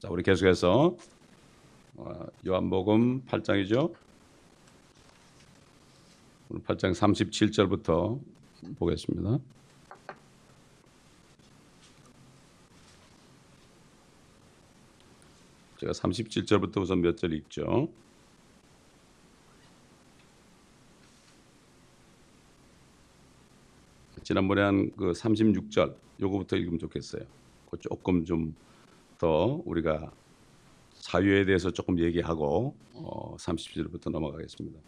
자, 우리 계속해서 어, 요한복음 8장이죠. 오늘 8장 37절부터 보겠습니다. 제가 37절부터 우선 몇 절 읽죠. 지난번에 한 그 36절 요거부터 읽으면 좋겠어요. 그 조금 좀 더 우리가 자유에 대해서 조금 얘기하고 어, 30절부터 넘어가겠습니다.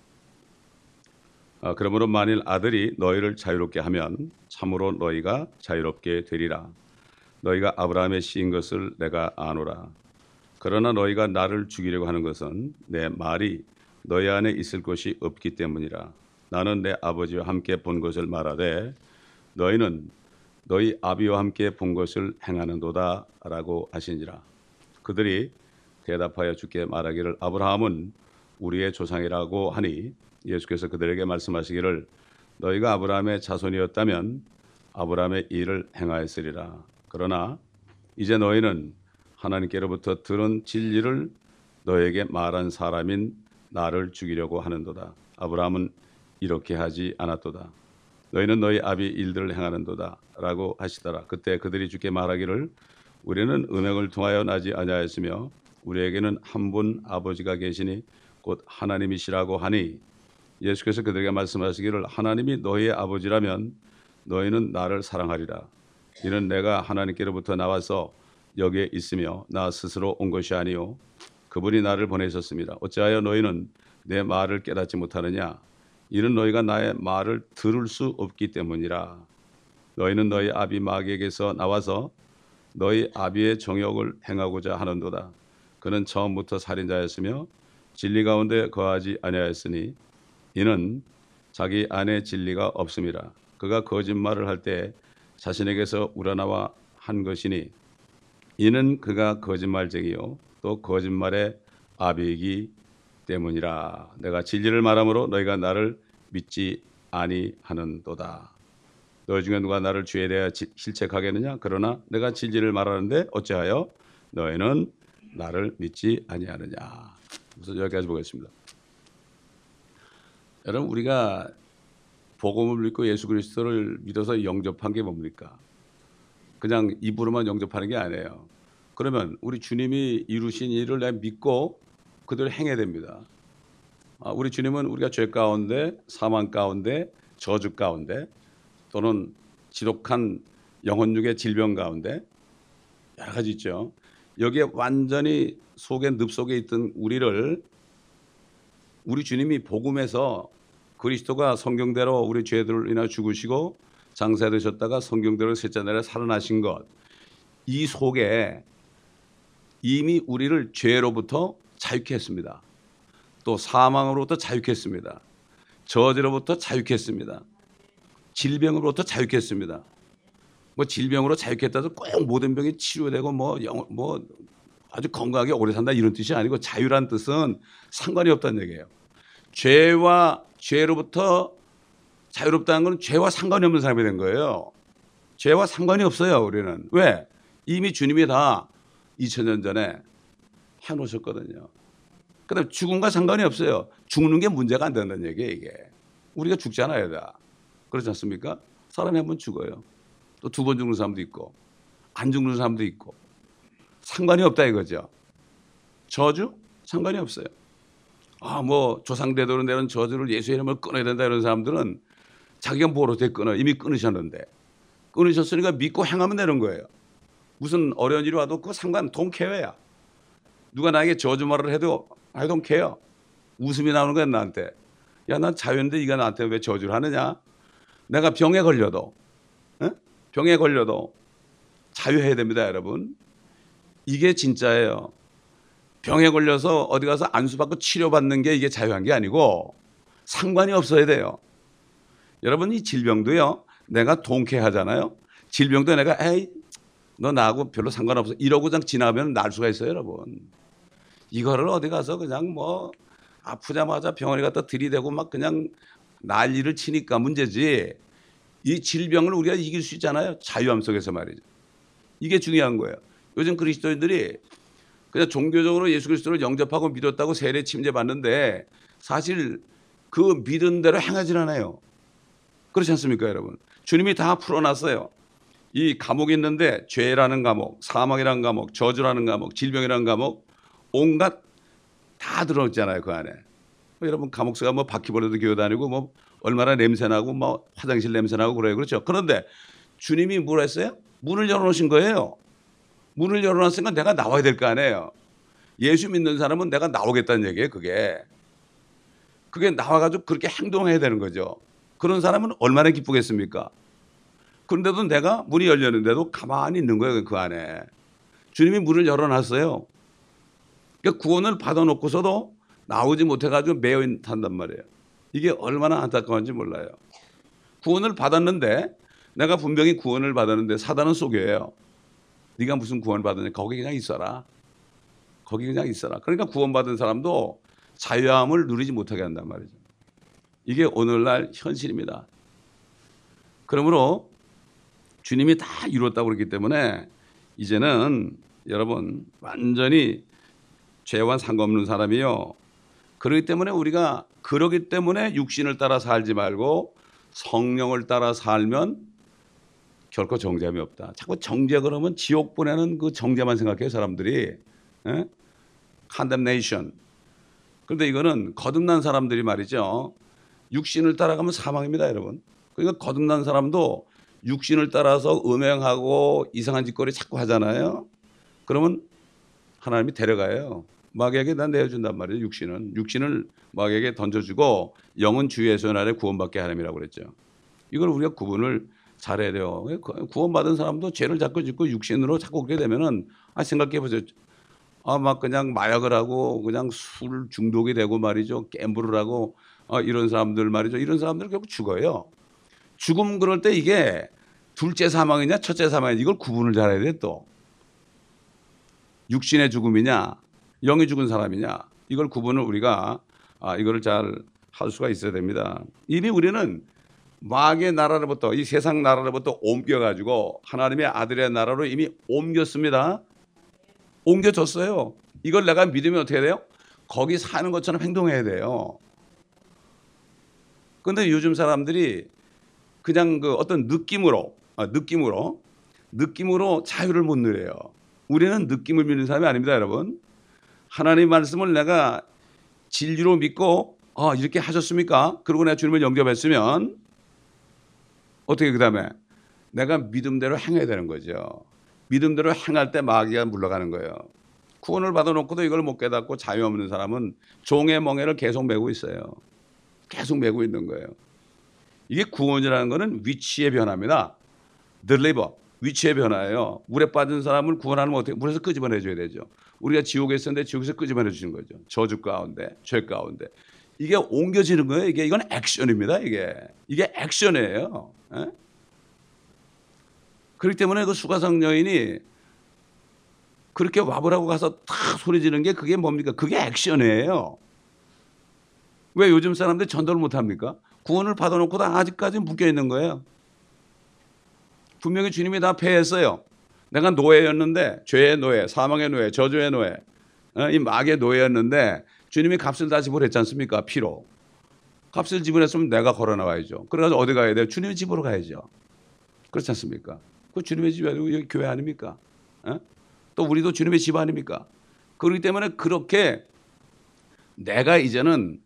아, 그러므로 만일 아들이 너희를 자유롭게 하면 참으로 너희가 자유롭게 되리라. 너희가 아브라함의 씨인 것을 내가 아노라. 그러나 너희가 나를 죽이려고 하는 것은 내 말이 너희 안에 있을 것이 없기 때문이라. 나는 내 아버지와 함께 본 것을 말하되 너희는 너희 아비와 함께 본 것을 행하는도다라고 하시니라. 그들이 대답하여 주께 말하기를 아브라함은 우리의 조상이라고 하니 예수께서 그들에게 말씀하시기를 너희가 아브라함의 자손이었다면 아브라함의 일을 행하였으리라. 그러나 이제 너희는 하나님께로부터 들은 진리를 너에게 말한 사람인 나를 죽이려고 하는도다. 아브라함은 이렇게 하지 않았도다. 너희는 너희 아비 일들을 행하는도다라고 하시더라. 그때 그들이 주께 말하기를 우리는 음행을 통하여 나지 아니하였으며 우리에게는 한 분 아버지가 계시니 곧 하나님이시라고 하니 예수께서 그들에게 말씀하시기를 하나님이 너희의 아버지라면 너희는 나를 사랑하리라. 이는 내가 하나님께로부터 나와서 여기에 있으며 나 스스로 온 것이 아니요 그분이 나를 보내셨습니다. 어찌하여 너희는 내 말을 깨닫지 못하느냐? 이는 너희가 나의 말을 들을 수 없기 때문이라. 너희는 너희 아비 마귀에게서 나와서 너희 아비의 정욕을 행하고자 하는도다. 그는 처음부터 살인자였으며 진리 가운데 거하지 아니하였으니 이는 자기 안에 진리가 없음이라. 그가 거짓말을 할 때 자신에게서 우러나와 한 것이니 이는 그가 거짓말쟁이요 또 거짓말의 아비이기 때문이라. 내가 진리를 말함으로 너희가 나를 믿지 아니하는도다. 너희 중에 누가 나를 주에 대하여 실책하겠느냐? 그러나 내가 진리를 말하는데 어찌하여 너희는 나를 믿지 아니하느냐? 우선 여기까지 보겠습니다. 여러분 우리가 복음을 믿고 예수 그리스도를 믿어서 영접한 게 뭡니까? 그냥 입으로만 영접하는 게 아니에요. 그러면 우리 주님이 이루신 일을 내가 믿고 그대로 행해야 됩니다. 아, 우리 주님은 우리가 죄 가운데 사망 가운데 저주 가운데 또는 지독한 영혼육의 질병 가운데 여러 가지 있죠. 여기에 완전히 속에 늪 속에 있던 우리를 우리 주님이 복음에서 그리스도가 성경대로 우리 죄들을 인하 죽으시고 장사되셨다가 성경대로 셋째 날에 살아나신 것 이 속에 이미 우리를 죄로부터 자유케 했습니다. 또 사망으로부터 자유케 했습니다. 저주로부터 자유케 했습니다. 질병으로부터 자유케 했습니다. 뭐 질병으로 자유케 했다도 꼭 모든 병이 치료되고 뭐, 영, 뭐 아주 건강하게 오래 산다 이런 뜻이 아니고 자유란 뜻은 상관이 없다는 얘기예요. 죄와 죄로부터 자유롭다는 건 죄와 상관이 없는 사람이 된 거예요. 죄와 상관이 없어요, 우리는. 왜? 이미 주님이 다 2000년 전에 해놓으셨거든요. 그 다음 죽음과 상관이 없어요. 죽는 게 문제가 안 된다는 얘기예요, 이게. 우리가 죽잖아요, 다. 그렇지 않습니까? 사람이 한 번 죽어요. 또 두 번 죽는 사람도 있고, 안 죽는 사람도 있고. 상관이 없다 이거죠. 저주? 상관이 없어요. 아, 뭐, 조상대대로 내는 저주를 예수의 이름을 끊어야 된다 이런 사람들은 자기가 뭐로 돼 끊어. 이미 끊으셨는데. 끊으셨으니까 믿고 행하면 되는 거예요. 무슨 어려운 일이 와도 그 상관 동케어야. 누가 나에게 저주 말을 해도 I don't care. 웃음이 나오는 거야 나한테. 야, 난 자유인데 이가 나한테 왜 저주를 하느냐? 내가 병에 걸려도, 에? 병에 걸려도 자유해야 됩니다, 여러분. 이게 진짜예요. 병에 걸려서 어디 가서 안수받고 치료받는 게 이게 자유한 게 아니고 상관이 없어야 돼요. 여러분 이 질병도요. 내가 동쾌하잖아요. 질병도 내가 에이 너 나하고 별로 상관없어 이러고 그냥 지나면 날 수가 있어요, 여러분. 이거를 어디 가서 그냥 뭐 아프자마자 병원에 갔다 들이대고 막 그냥 난리를 치니까 문제지. 이 질병을 우리가 이길 수 있잖아요. 자유함 속에서 말이죠. 이게 중요한 거예요. 요즘 그리스도인들이 그냥 종교적으로 예수 그리스도를 영접하고 믿었다고 세례 침제 받는데 사실 그 믿은 대로 행하진 않아요. 그렇지 않습니까, 여러분? 주님이 다 풀어놨어요. 이 감옥이 있는데 죄라는 감옥, 사망이라는 감옥, 저주라는 감옥, 질병이라는 감옥, 온갖 다 들어있잖아요, 그 안에. 뭐 여러분 감옥서가 뭐 바퀴벌레도 기어 다니고 뭐 얼마나 냄새나고 뭐 화장실 냄새나고 그래요. 그렇죠. 그런데 주님이 뭘 했어요? 문을 열어놓으신 거예요. 문을 열어놨으니까 내가 나와야 될 거 아니에요. 예수 믿는 사람은 내가 나오겠다는 얘기예요, 그게. 그게 나와가지고 그렇게 행동해야 되는 거죠. 그런 사람은 얼마나 기쁘겠습니까? 그런데도 내가 문이 열렸는데도 가만히 있는 거예요, 그 안에. 주님이 문을 열어놨어요. 그러니까 구원을 받아놓고서도 나오지 못해가지고 매여 탄단 말이에요. 이게 얼마나 안타까운지 몰라요. 구원을 받았는데 내가 분명히 구원을 받았는데 사단은 속여요. 네가 무슨 구원을 받았냐? 거기 그냥 있어라. 거기 그냥 있어라. 그러니까 구원받은 사람도 자유함을 누리지 못하게 한단 말이죠. 이게 오늘날 현실입니다. 그러므로 주님이 다 이뤘다고 그랬기 때문에 이제는 여러분 완전히 죄와 상관없는 사람이요. 그렇기 때문에 우리가 그러기 때문에 육신을 따라 살지 말고 성령을 따라 살면 결코 정죄함이 없다. 자꾸 정죄 그러면 지옥 보내는 그 정죄만 생각해요 사람들이. 에? condemnation. 그런데 이거는 거듭난 사람들이 말이죠. 육신을 따라가면 사망입니다, 여러분. 그러니까 거듭난 사람도 육신을 따라서 음행하고 이상한 짓거리 자꾸 하잖아요. 그러면 하나님이 데려가요. 마귀에게 난 내어준단 말이에요. 육신은 육신을 마귀에게 던져주고 영은 주의 손 아래 구원받게 하나님이라고 그랬죠. 이걸 우리가 구분을 잘해야 돼요. 구원받은 사람도 죄를 자꾸 짓고 육신으로 자꾸 그렇게 되면은 아 생각해 보세요. 아 막 그냥 마약을 하고 그냥 술 중독이 되고 말이죠. 갬블을 하고 아, 이런 사람들 말이죠. 이런 사람들 결국 죽어요. 죽음 그럴 때 이게 둘째 사망이냐 첫째 사망이냐 이걸 구분을 잘해야 돼 또. 육신의 죽음이냐 영이 죽은 사람이냐 이걸 구분을 우리가 아, 이거를 잘 할 수가 있어야 됩니다. 이미 우리는 마귀의 나라로부터 이 세상 나라로부터 옮겨가지고 하나님의 아들의 나라로 이미 옮겼습니다. 옮겨졌어요. 이걸 내가 믿으면 어떻게 돼요? 거기 사는 것처럼 행동해야 돼요. 근데 요즘 사람들이 그냥 그 어떤 느낌으로, 아, 느낌으로, 느낌으로 자유를 못 누려요. 우리는 느낌을 믿는 사람이 아닙니다, 여러분. 하나님 말씀을 내가 진리로 믿고 아 이렇게 하셨습니까? 그러고 내가 주님을 영접했으면 어떻게 그 다음에 내가 믿음대로 행해야 되는 거죠. 믿음대로 행할 때 마귀가 물러가는 거예요. 구원을 받아놓고도 이걸 못 깨닫고 자유 없는 사람은 종의 멍에를 계속 메고 있어요. 계속 메고 있는 거예요. 이게 구원이라는 것은 위치의 변화입니다. deliver. 위치의 변화예요. 물에 빠진 사람을 구원하면 어떻게 물에서 끄집어내 줘야 되죠. 우리가 지옥에 있었는데 지옥에서 끄집어내 주시는 거죠. 저주 가운데, 죄 가운데. 이게 옮겨지는 거예요. 이게 이건 액션입니다. 이게 이게 액션이에요. 에? 예? 그렇기 때문에 그 수가성 여인이 그렇게 와보라고 가서 탁 소리 지는 게 그게 뭡니까? 그게 액션이에요. 왜 요즘 사람들 전도를 못 합니까? 구원을 받아놓고도 아직까지 묶여 있는 거예요. 분명히 주님이 다 패했어요. 내가 노예였는데 죄의 노예, 사망의 노예, 저주의 노예, 어, 이 마귀의 노예였는데 주님이 값을 다 지불했지 않습니까? 피로. 값을 지불했으면 내가 걸어 나와야죠. 그래서 어디 가야 돼요? 주님의 집으로 가야죠. 그렇지 않습니까? 그 주님의 집이 아니고 여기 교회 아닙니까? 어? 또 우리도 주님의 집 아닙니까? 그렇기 때문에 그렇게 내가 이제는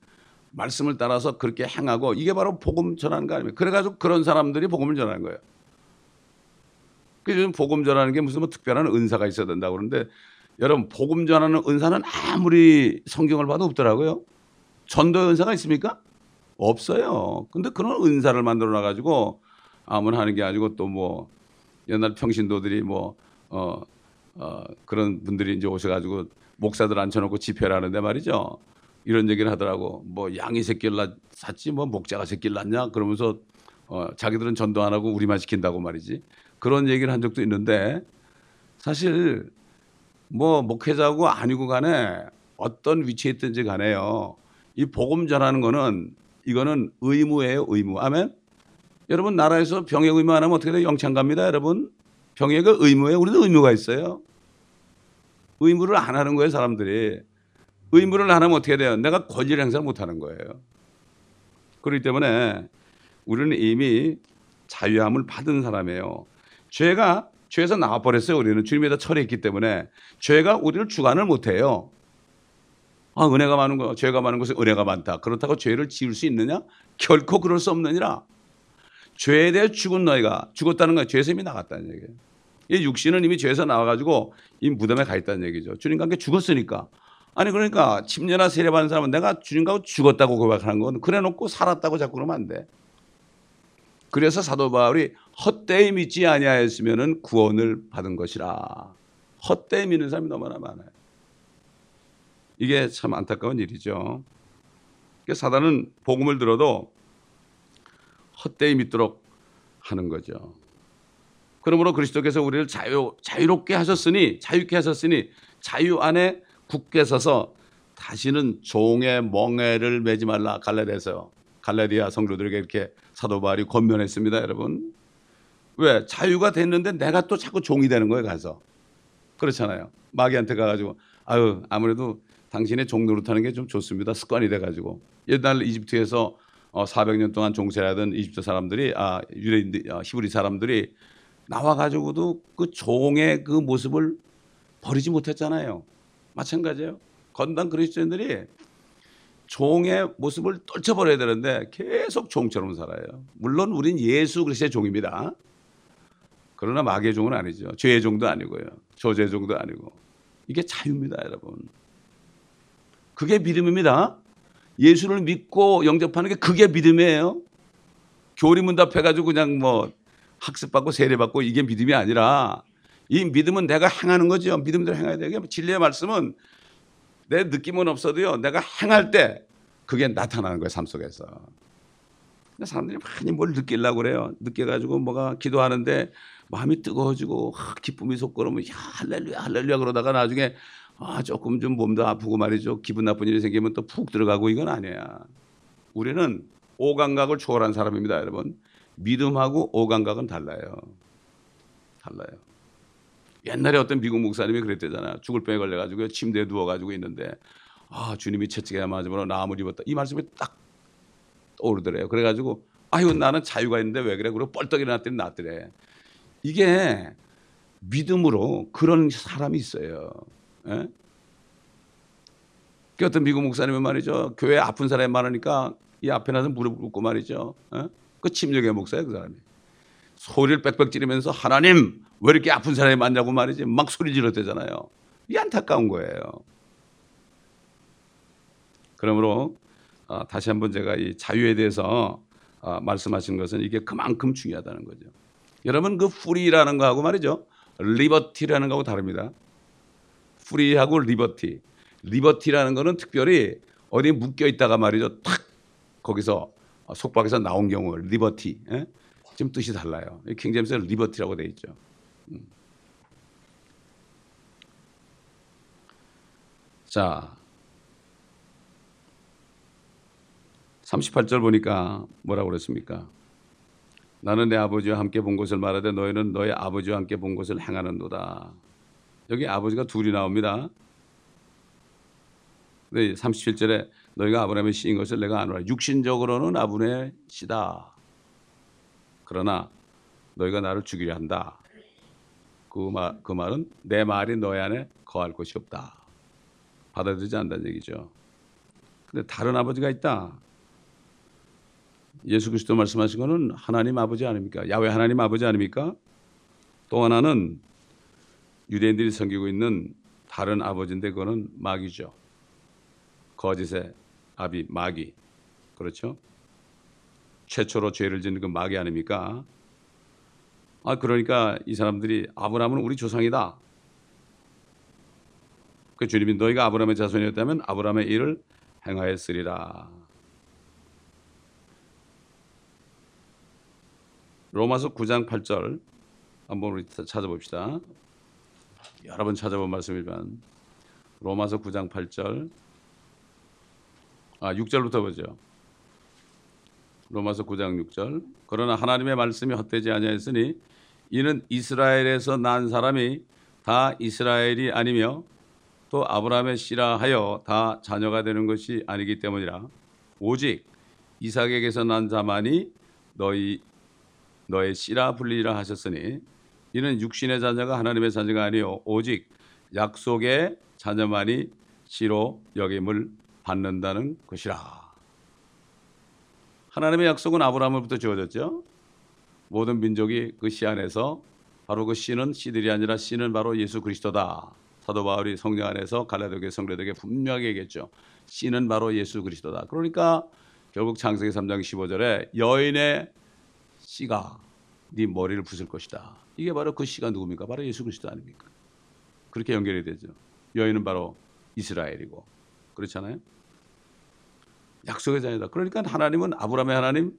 말씀을 따라서 그렇게 행하고 이게 바로 복음 전하는 거 아닙니까? 그래가지고 그런 사람들이 복음을 전하는 거예요. 그래서 복음 전하는 게 무슨 뭐 특별한 은사가 있어야 된다고 그러는데 여러분 복음 전하는 은사는 아무리 성경을 봐도 없더라고요. 전도 은사가 있습니까? 없어요. 근데 그런 은사를 만들어 놔 가지고 아무나 하는 게 아니고 또 뭐 옛날 평신도들이 뭐 어, 어, 그런 분들이 이제 오셔가지고 목사들 앉혀놓고 집회를 하는데 말이죠. 이런 얘기를 하더라고. 뭐 양이 새끼를 낳았지 뭐 목자가 새끼를 낳냐 그러면서 어, 자기들은 전도 안 하고 우리만 시킨다고 말이지. 그런 얘기를 한 적도 있는데 사실 뭐 목회자고 아니고 간에 어떤 위치에 있든지 간에요. 이 복음 전하는 거는 이거는 의무예요, 의무. 아멘. 여러분 나라에서 병역 의무 안 하면 어떻게 돼? 영창 갑니다, 여러분. 병역은 의무예요. 우리도 의무가 있어요. 의무를 안 하는 거예요, 사람들이. 의무를 안 하면 어떻게 돼요? 내가 권리를 행사 못 하는 거예요. 그렇기 때문에 우리는 이미 자유함을 받은 사람이에요. 죄가 죄에서 나와 버렸어요. 우리는 주님에다 철회했기 때문에 죄가 우리를 주관을 못 해요. 아, 은혜가 많은 거, 죄가 많은 것은 은혜가 많다. 그렇다고 죄를 지을 수 있느냐? 결코 그럴 수 없느니라. 죄에 대해 죽은 너희가 죽었다는 건 죄에서 이미 나갔다는 얘기예요. 이 육신은 이미 죄에서 나와가지고 이 무덤에 가 있다는 얘기죠. 주님과 함께 죽었으니까. 아니 그러니까 침례나 세례받은 사람은 내가 주님과 죽었다고 고백하는 건 그래 놓고 살았다고 자꾸 그러면 안 돼. 그래서 사도 바울이 헛되이 믿지 아니하였으면은 구원을 받은 것이라. 헛되이 믿는 사람이 너무나 많아요. 이게 참 안타까운 일이죠. 사단은 복음을 들어도 헛되이 믿도록 하는 거죠. 그러므로 그리스도께서 우리를 자유, 자유롭게 하셨으니, 자유케 하셨으니, 자유 안에 굳게 서서 다시는 종의 멍에를 매지 말라 갈라디아서 갈라디아 성도들에게 이렇게 사도 바울이 권면했습니다, 여러분. 왜 자유가 됐는데 내가 또 자꾸 종이 되는 거예요, 가서 그렇잖아요. 마귀한테 가가지고 아유 아무래도 당신의 종 노릇하는 게 좀 좋습니다. 습관이 돼가지고 옛날 이집트에서 400년 어, 동안 종세하던 이집트 사람들이 아 유대인 어, 히브리 사람들이 나와가지고도 그 종의 그 모습을 버리지 못했잖아요. 마찬가지예요. 건당 그리스도인들이 종의 모습을 떨쳐버려야 되는데 계속 종처럼 살아요. 물론 우린 예수 그리스도의 종입니다. 그러나 마귀의 종은 아니죠. 죄의 종도 아니고요. 저죄의 종도 아니고. 이게 자유입니다, 여러분. 그게 믿음입니다. 예수를 믿고 영접하는 게 그게 믿음이에요. 교리문답 해가지고 그냥 뭐 학습받고 세례받고 이게 믿음이 아니라 이 믿음은 내가 행하는 거죠. 믿음대로 행해야 돼요. 진리의 말씀은 내 느낌은 없어도요. 내가 행할 때 그게 나타나는 거예요. 삶 속에서. 사람들이 많이 뭘 느끼려고 그래요. 느껴가지고 뭐가 기도하는데 마음이 뜨거워지고 기쁨이 솟구르면 야 할렐루야 할렐루야 그러다가 나중에 아 조금 좀 몸도 아프고 말이죠. 기분 나쁜 일이 생기면 또 푹 들어가고 이건 아니야. 우리는 오감각을 초월한 사람입니다, 여러분. 믿음하고 오감각은 달라요. 달라요. 옛날에 어떤 미국 목사님이 그랬대잖아. 죽을 병에 걸려가지고 침대에 누워가지고 있는데 아 주님이 채찍에 맞으므로 나음을 입었다. 이 말씀이 딱 떠오르더래요. 그래가지고 아유 나는 자유가 있는데 왜 그래? 그리고 뻘떡 일어났더니 낫더래. 이게 믿음으로 그런 사람이 있어요. 예? 그 어떤 미국 목사님은 말이죠. 교회 아픈 사람이 많으니까 이 앞에 나서 무릎 꿇고 말이죠. 예? 그 침례교 목사예요, 그 사람이. 소리를 빽빽 지르면서 하나님 왜 이렇게 아픈 사람이 많냐고 말이지 막 소리 지르대잖아요. 이 안타까운 거예요. 그러므로 어, 다시 한번 제가 이 자유에 대해서 어, 말씀하신 것은 이게 그만큼 중요하다는 거죠. 여러분 그 free라는 거하고 말이죠. liberty라는 거하고 다릅니다. free하고 liberty. liberty라는 거는 특별히 어디에 묶여 있다가 말이죠. 탁 거기서 속박에서 나온 경우 liberty. 예? 지금 뜻이 달라요. 킹제임스는 liberty라고 돼 있죠. 음. 자, 38절 보니까 뭐라고 그랬습니까? 나는 내 아버지와 함께 본 것을 말하되 너희는 너희 아버지와 함께 본 것을 행하는도다. 여기 아버지가 둘이 나옵니다. 네, 37절에 너희가 아브라함의 씨인 것을 내가 아노라. 육신적으로는 아브라함의 씨다. 그러나 너희가 나를 죽이려 한다. 그, 말, 그 말은 내 말이 너희 안에 거할 것이 없다. 받아들이지 않는다는 얘기죠. 근데 다른 아버지가 있다. 예수 그리스도 말씀하신 것은 하나님 아버지 아닙니까? 야외 하나님 아버지 아닙니까? 또 하나는 유대인들이 섬기고 있는 다른 아버지인데 그거는 마귀죠. 거짓의 아비 마귀. 그렇죠? 최초로 죄를 짓는 그 마귀 아닙니까? 아 그러니까 이 사람들이 아브라함은 우리 조상이다. 그 주님이 너희가 아브라함의 자손이었다면 아브라함의 일을 행하였으리라. 로마서 9장 8절 한번 우리 찾아봅시다. 여러 번 찾아본 말씀이지만 로마서 9장 8절 아 6절부터 보죠. 로마서 9장 6절. 그러나 하나님의 말씀이 헛되지 아니하였으니 이는 이스라엘에서 난 사람이 다 이스라엘이 아니며 또 아브라함의 씨라 하여 다 자녀가 되는 것이 아니기 때문이라 오직 이삭에게서 난 자만이 너희 너의 씨라 불리라 하셨으니 이는 육신의 자녀가 하나님의 자녀가 아니요 오직 약속의 자녀만이 씨로 여김을 받는다는 것이라. 하나님의 약속은 아브라함으로부터 주어졌죠. 모든 민족이 그 씨 안에서 바로 그 씨는 씨들이 아니라 씨는 바로 예수 그리스도다. 사도 바울이 성령 안에서 갈라디아교회 성도들에게 분명하게 얘기했죠. 씨는 바로 예수 그리스도다. 그러니까 결국 창세기 3장 15절에 여인의 씨가 네 머리를 부술 것이다. 이게 바로 그 씨가 누굽니까? 바로 예수 그리스도 아닙니까? 그렇게 연결이 되죠. 여인은 바로 이스라엘이고 그렇잖아요. 약속의 자녀다. 그러니까 하나님은 아브라함의 하나님,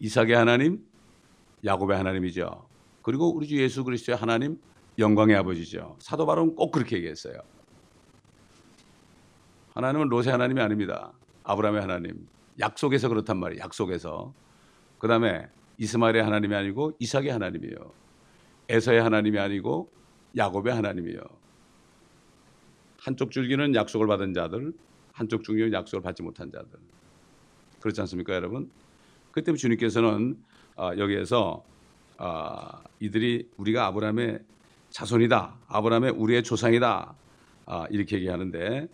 이삭의 하나님, 야곱의 하나님이죠. 그리고 우리 주 예수 그리스도의 하나님, 영광의 아버지죠. 사도 바울은 꼭 그렇게 얘기했어요. 하나님은 롯의 하나님이 아닙니다. 아브라함의 하나님. 약속에서 그렇단 말이에요. 약속에서. 그 다음에 이스마엘의 하나님이 아니고 이삭의 하나님이에요. 에서의 하나님이 아니고 야곱의 하나님이에요. 한쪽 줄기는 약속을 받은 자들, 한쪽 줄기는 약속을 받지 못한 자들. 그렇지 않습니까, 여러분? 그 때문에 주님께서는 아, 여기에서 아, 이들이 우리가 아브라함의 자손이다, 아브라함의 우리의 조상이다 아, 이렇게 얘기하는데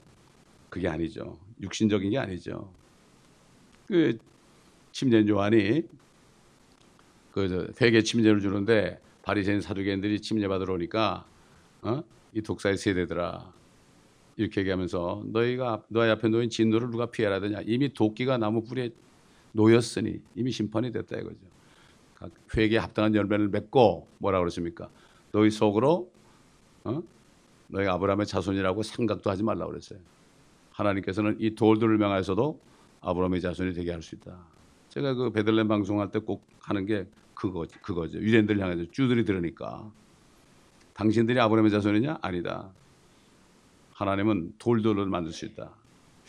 그게 아니죠. 육신적인 게 아니죠. 그 침례 요한이 그 회개 침례를 주는데 바리새인 사두개인들이 침례 받으러 오니까 어? 이 독사의 세대들아 이렇게 얘기하면서 너희가 너희 앞에 놓인 진노를 누가 피해라 되냐 이미 도끼가 나무 뿌리에 놓였으니 이미 심판이 됐다 이거죠. 회개에 합당한 열매를 맺고 뭐라 그러십니까? 너희 속으로 어? 너희 아브라함의 자손이라고 생각도 하지 말라 그랬어요. 하나님께서는 이 돌들을 명하여서도 아브라함의 자손이 되게 할 수 있다. 제가 그 베들렘 방송할 때 꼭 하는 게 그거 그거죠. 유대인들 향해서 주들이 들으니까 당신들이 아브라함의 자손이냐? 아니다. 하나님은 돌들을 만들 수 있다.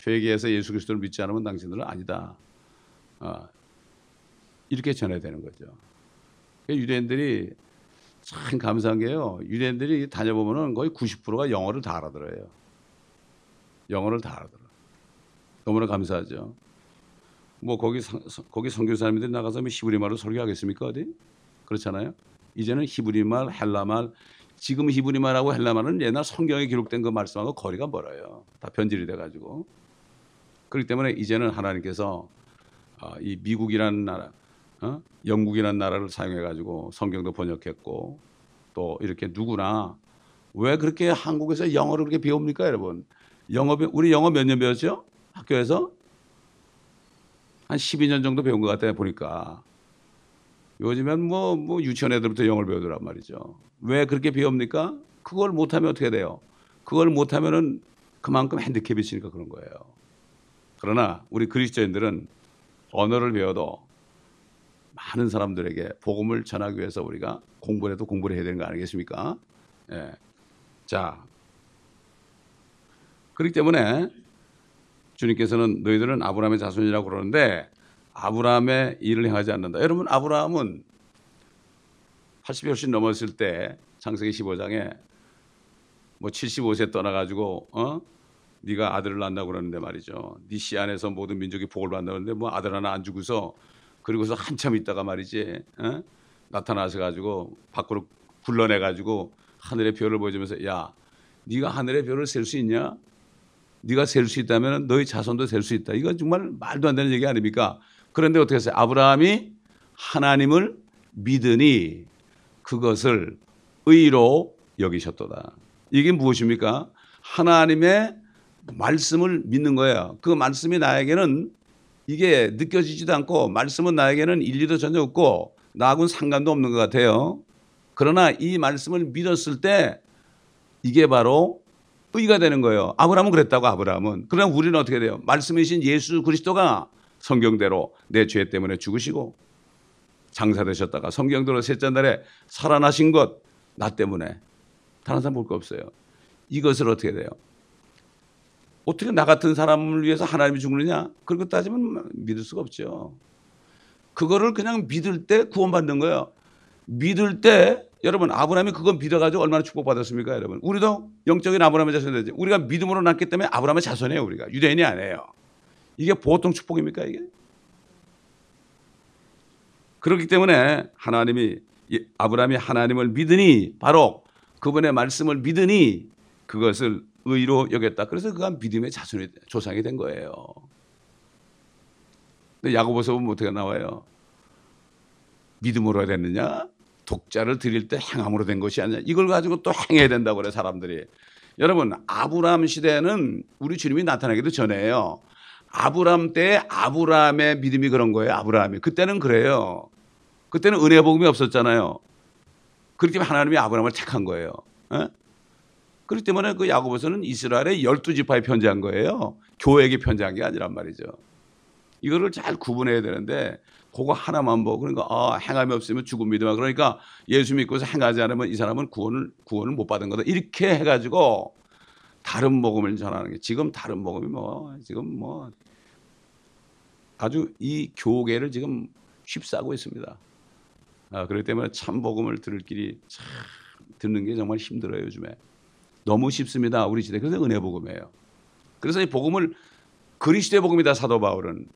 회개해서 예수 그리스도를 믿지 않으면 당신들은 아니다. 어, 이렇게 전해야 되는 거죠. 유대인들이 참 감사한 게요. 유대인들이 다녀보면은 거의 90%가 영어를 다 알아들어요. 영어를 다 알아들어. 너무나 감사하죠. 뭐 거기 성, 거기 선교사님들이 나가서 뭐 히브리 말로 설교하겠습니까 어디? 그렇잖아요. 이제는 히브리 말, 헬라 말, 지금 히브리 말하고 헬라 말은 옛날 성경에 기록된 그 말씀하고 거리가 멀어요. 다 변질이 돼가지고. 그렇기 때문에 이제는 하나님께서 어, 이 미국이라는 나라, 어? 영국이라는 나라를 사용해가지고 성경도 번역했고 또 이렇게 누구나 왜 그렇게 한국에서 영어를 그렇게 배웁니까, 여러분? 영어 우리 영어 몇 년 배웠죠? 학교에서 한 12년 정도 배운 것 같아요 보니까 요즘엔 뭐, 뭐 유치원 애들부터 영어를 배우더란 말이죠. 왜 그렇게 배웁니까? 그걸 못하면 어떻게 돼요? 그걸 못하면은 그만큼 핸디캡이 있으니까 그런 거예요. 그러나 우리 그리스도인들은 언어를 배워도 많은 사람들에게 복음을 전하기 위해서 우리가 공부를 해도 공부를 해야 되는 거 아니겠습니까? 예. 자, 그렇기 때문에 주님께서는 너희들은 아브라함의 자손이라고 그러는데 아브라함의 일을 행하지 않는다. 여러분 아브라함은 80이 훨씬 넘었을 때 창세기 15장에 뭐 75세 떠나가지고 어 네가 아들을 낳는다고 그러는데 말이죠. 네 씨 안에서 모든 민족이 복을 받는다는데 뭐 아들 하나 안 주고서 그리고서 한참 있다가 말이지 어? 나타나서 가지고 밖으로 굴러내 가지고 하늘의 별을 보여주면서 야 네가 하늘의 별을 셀 수 있냐? 네가 셀 수 있다면 너희 자손도 셀 수 있다. 이건 정말 말도 안 되는 얘기 아닙니까? 그런데 어떻게 했어요? 아브라함이 하나님을 믿으니 그것을 의로 여기셨도다. 이게 무엇입니까? 하나님의 말씀을 믿는 거예요. 그 말씀이 나에게는 이게 느껴지지도 않고 말씀은 나에게는 일리도 전혀 없고 나하고는 상관도 없는 것 같아요. 그러나 이 말씀을 믿었을 때 이게 바로 의가 되는 거예요. 아브라함은 그랬다고 아브라함은. 그러나 우리는 어떻게 돼요? 말씀이신 예수 그리스도가 성경대로 내 죄 때문에 죽으시고 장사되셨다가 성경대로 셋째 날에 살아나신 것 나 때문에 다른 사람 볼 거 없어요. 이것을 어떻게 돼요? 어떻게 나 같은 사람을 위해서 하나님이 죽느냐? 그렇게 따지면 믿을 수가 없죠. 그거를 그냥 믿을 때 구원받는 거예요. 믿을 때 여러분 아브라함이 그건 믿어가지고 얼마나 축복받았습니까, 여러분? 우리도 영적인 아브라함의 자손이 되지. 우리가 믿음으로 낳기 때문에 아브라함의 자손이에요, 우리가 유대인이 아니에요. 이게 보통 축복입니까, 이게? 그렇기 때문에 하나님이 아브라함이 하나님을 믿으니 바로 그분의 말씀을 믿으니 그것을 의로 여겼다. 그래서 그가 믿음의 자손이 조상이 된 거예요. 근데 야고보서 보면 어떻게 나와요? 믿음으로 됐느냐? 독자를 드릴 때 행함으로 된 것이 아니냐. 이걸 가지고 또 행해야 된다고 그래 사람들이. 여러분 아브라함 시대는 우리 주님이 나타나기도 전에요. 아브라함 때 아브라함의 믿음이 그런 거예요. 아브라함이 그때는 그래요. 그때는 은혜 복음이 없었잖아요. 그렇기 때문에 하나님이 아브라함을 택한 거예요. 에? 그렇기 때문에 그 야고보서는 이스라엘의 열두 지파에 편지한 거예요. 교회에게 편지한 게 아니란 말이죠. 이거를 잘 구분해야 되는데 그거 하나만 보고 그러니까 아, 행함이 없으면 죽음이다. 그러니까 예수 믿고서 행하지 않으면 이 사람은 구원을 구원을 못 받은 거다. 이렇게 해 가지고 다른 복음을 전하는 게 지금 다른 복음이 뭐 지금 뭐 아주 이 교계를 지금 휩싸고 있습니다. 아, 그렇기 때문에 참 복음을 들을 길이 참 듣는 게 정말 힘들어요 요즘에. 너무 쉽습니다 우리 시대. 그래서 은혜 복음이에요. 그래서 이 복음을 그리스도의 복음이다 사도 바울은